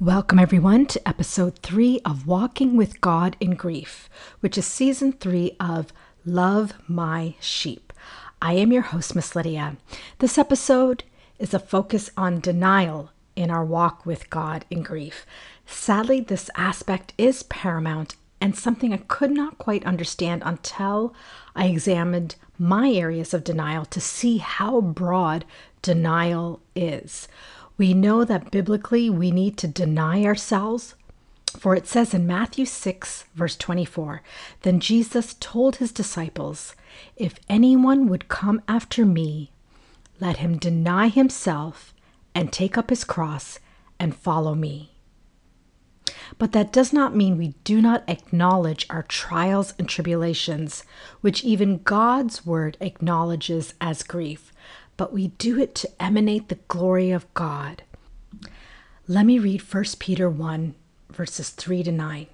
Welcome, everyone, to episode three of Walking with God in Grief, which is season three of Love My Sheep. I am your host, Miss Lydia. This episode is a focus on denial in our walk with God in grief. Sadly, this aspect is paramount and something I could not quite understand until I examined my areas of denial to see how broad denial is. We know that biblically we need to deny ourselves. For it says in Matthew 6, verse 24, Then Jesus told his disciples, If anyone would come after me, let him deny himself and take up his cross and follow me. But that does not mean we do not acknowledge our trials and tribulations, which even God's word acknowledges as grief but we do it to emanate the glory of God. Let me read 1 Peter 1, verses 3 to 9.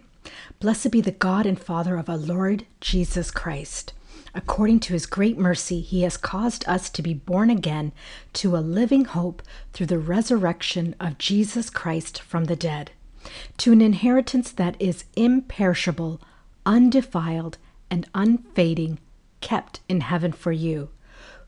Blessed be the God and Father of our Lord Jesus Christ. According to his great mercy, he has caused us to be born again to a living hope through the resurrection of Jesus Christ from the dead, to an inheritance that is imperishable, undefiled, and unfading, kept in heaven for you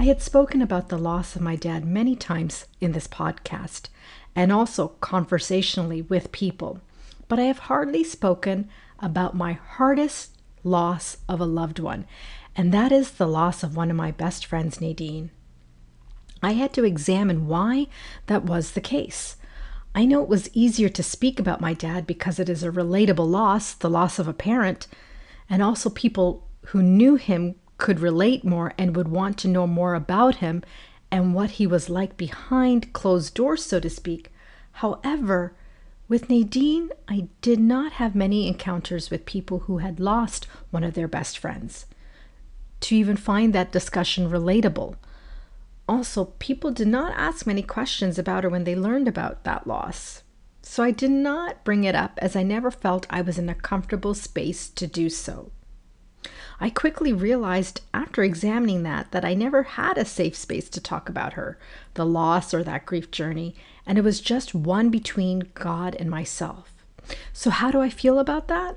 I had spoken about the loss of my dad many times in this podcast and also conversationally with people, but I have hardly spoken about my hardest loss of a loved one, and that is the loss of one of my best friends, Nadine. I had to examine why that was the case. I know it was easier to speak about my dad because it is a relatable loss, the loss of a parent, and also people who knew him could relate more and would want to know more about him and what he was like behind closed doors, so to speak. However, with Nadine, I did not have many encounters with people who had lost one of their best friends to even find that discussion relatable. Also, people did not ask many questions about her when they learned about that loss. So I did not bring it up as I never felt I was in a comfortable space to do so. I quickly realized after examining that that I never had a safe space to talk about her, the loss, or that grief journey, and it was just one between God and myself. So, how do I feel about that?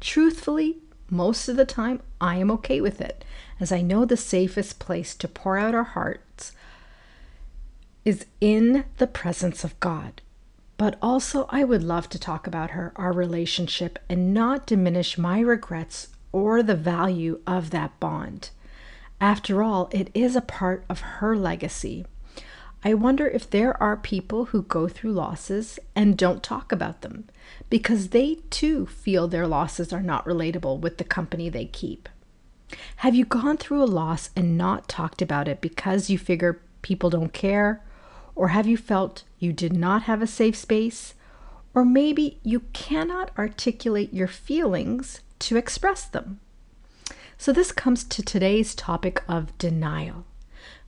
Truthfully, most of the time, I am okay with it, as I know the safest place to pour out our hearts is in the presence of God. But also, I would love to talk about her, our relationship, and not diminish my regrets or the value of that bond. After all, it is a part of her legacy. I wonder if there are people who go through losses and don't talk about them because they too feel their losses are not relatable with the company they keep. Have you gone through a loss and not talked about it because you figure people don't care? Or have you felt you did not have a safe space? Or maybe you cannot articulate your feelings to express them. So, this comes to today's topic of denial.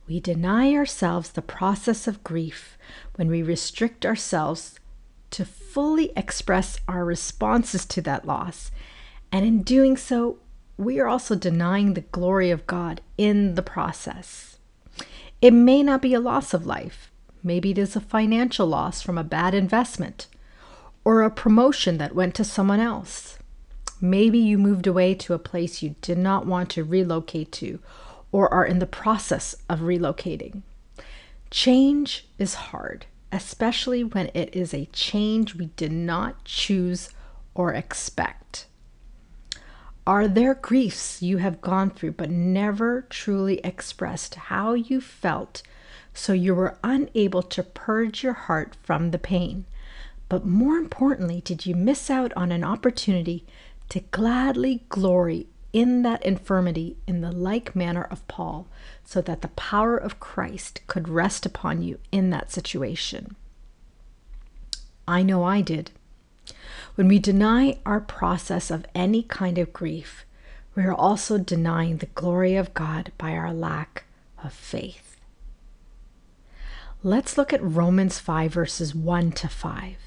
We deny ourselves the process of grief when we restrict ourselves to fully express our responses to that loss. And in doing so, we are also denying the glory of God in the process. It may not be a loss of life. Maybe it is a financial loss from a bad investment or a promotion that went to someone else. Maybe you moved away to a place you did not want to relocate to or are in the process of relocating. Change is hard, especially when it is a change we did not choose or expect. Are there griefs you have gone through but never truly expressed how you felt, so you were unable to purge your heart from the pain? But more importantly, did you miss out on an opportunity to gladly glory in that infirmity in the like manner of Paul, so that the power of Christ could rest upon you in that situation? I know I did. When we deny our process of any kind of grief, we are also denying the glory of God by our lack of faith. Let's look at Romans 5, verses 1 to 5.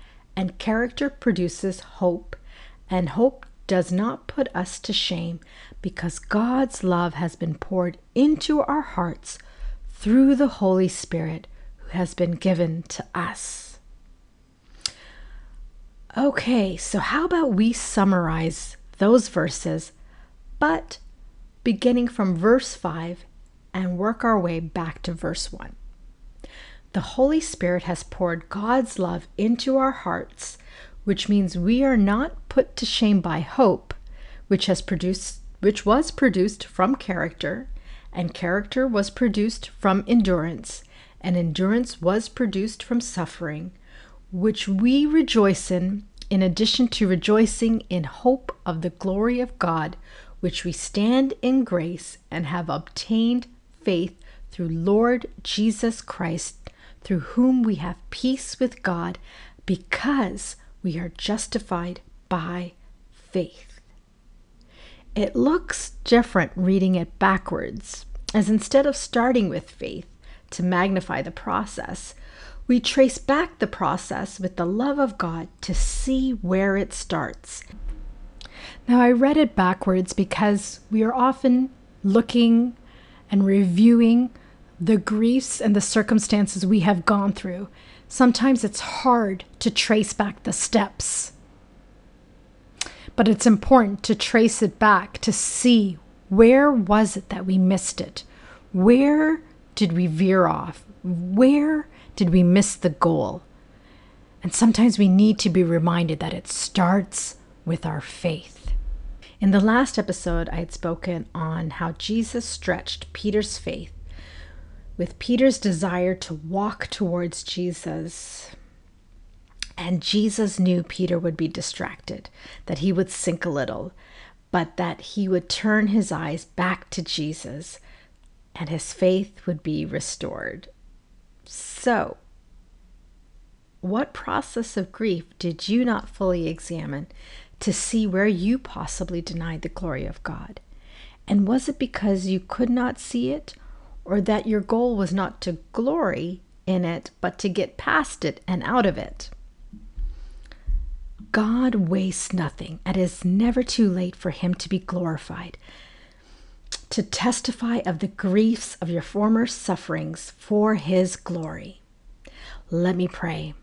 and character produces hope, and hope does not put us to shame because God's love has been poured into our hearts through the Holy Spirit who has been given to us. Okay, so how about we summarize those verses, but beginning from verse 5 and work our way back to verse 1. The Holy Spirit has poured God's love into our hearts, which means we are not put to shame by hope, which has produced which was produced from character, and character was produced from endurance, and endurance was produced from suffering, which we rejoice in, in addition to rejoicing in hope of the glory of God, which we stand in grace and have obtained faith through Lord Jesus Christ, through whom we have peace with God because we are justified by faith. It looks different reading it backwards, as instead of starting with faith to magnify the process, we trace back the process with the love of God to see where it starts. Now, I read it backwards because we are often looking and reviewing the griefs and the circumstances we have gone through. Sometimes it's hard to trace back the steps, but it's important to trace it back to see where was it that we missed it? Where did we veer off? Where did we miss the goal? And sometimes we need to be reminded that it starts with our faith. In the last episode, I had spoken on how Jesus stretched Peter's faith with Peter's desire to walk towards Jesus. And Jesus knew Peter would be distracted, that he would sink a little, but that he would turn his eyes back to Jesus and his faith would be restored. So, what process of grief did you not fully examine to see where you possibly denied the glory of God? And was it because you could not see it, or that your goal was not to glory in it, but to get past it and out of it? God wastes nothing. and It is never too late for him to be glorified to testify of the griefs of your former sufferings for his glory. Let me pray.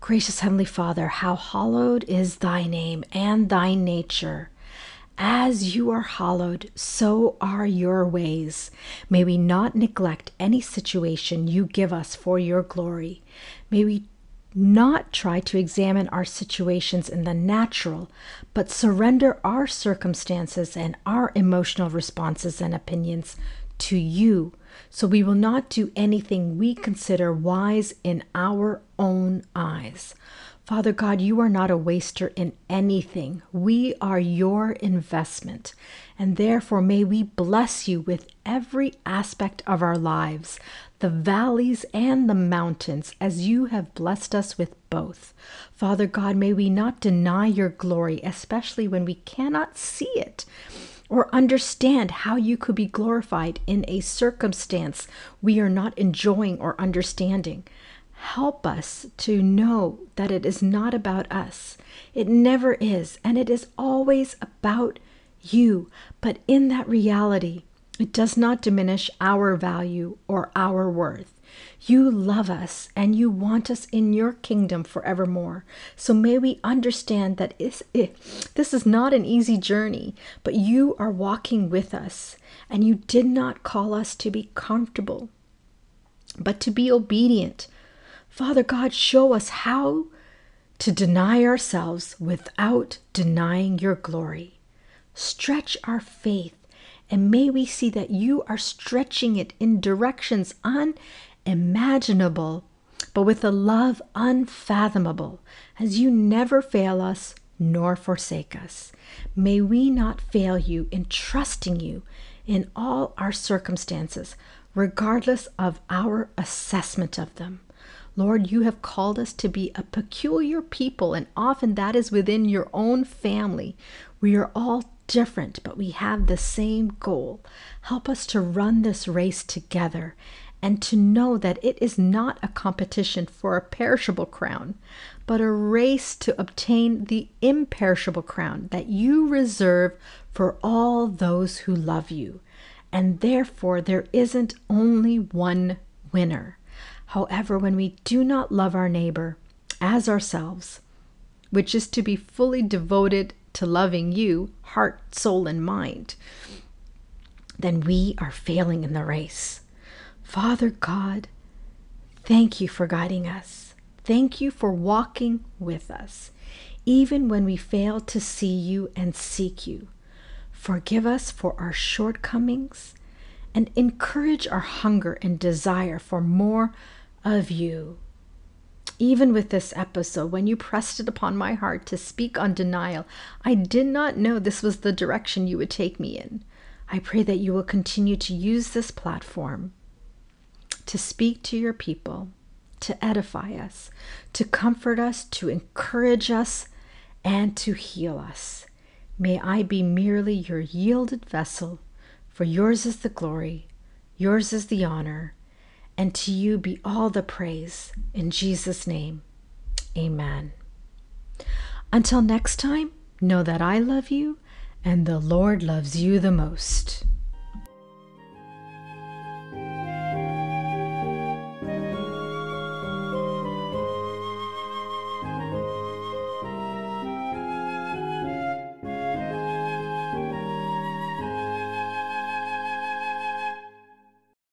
Gracious Heavenly Father, how hallowed is thy name and thy nature. As you are hallowed, so are your ways. May we not neglect any situation you give us for your glory. May we not try to examine our situations in the natural, but surrender our circumstances and our emotional responses and opinions to you, so we will not do anything we consider wise in our own eyes. Father God, you are not a waster in anything. We are your investment, and therefore may we bless you with every aspect of our lives, the valleys and the mountains, as you have blessed us with both. Father God, may we not deny your glory, especially when we cannot see it or understand how you could be glorified in a circumstance we are not enjoying or understanding. Help us to know that it is not about us. It never is, and it is always about you. But in that reality, it does not diminish our value or our worth. You love us and you want us in your kingdom forevermore. So may we understand that this eh, is not an easy journey, but you are walking with us and you did not call us to be comfortable, but to be obedient. Father God, show us how to deny ourselves without denying your glory. Stretch our faith and may we see that you are stretching it in directions unimaginable, but with a love unfathomable, as you never fail us nor forsake us. May we not fail you in trusting you in all our circumstances, regardless of our assessment of them. Lord, you have called us to be a peculiar people, and often that is within your own family. We are all different, but we have the same goal. Help us to run this race together and to know that it is not a competition for a perishable crown, but a race to obtain the imperishable crown that you reserve for all those who love you. And therefore, there isn't only one winner. However, when we do not love our neighbor as ourselves, which is to be fully devoted to loving you, heart, soul, and mind, then we are failing in the race. Father God, thank you for guiding us. Thank you for walking with us, even when we fail to see you and seek you. Forgive us for our shortcomings and encourage our hunger and desire for more of you even with this episode, when you pressed it upon my heart to speak on denial, I did not know this was the direction you would take me in. I pray that you will continue to use this platform to speak to your people, to edify us, to comfort us, to encourage us, and to heal us. May I be merely your yielded vessel, for yours is the glory, yours is the honor and to you be all the praise. In Jesus' name, amen. Until next time, know that I love you and the Lord loves you the most.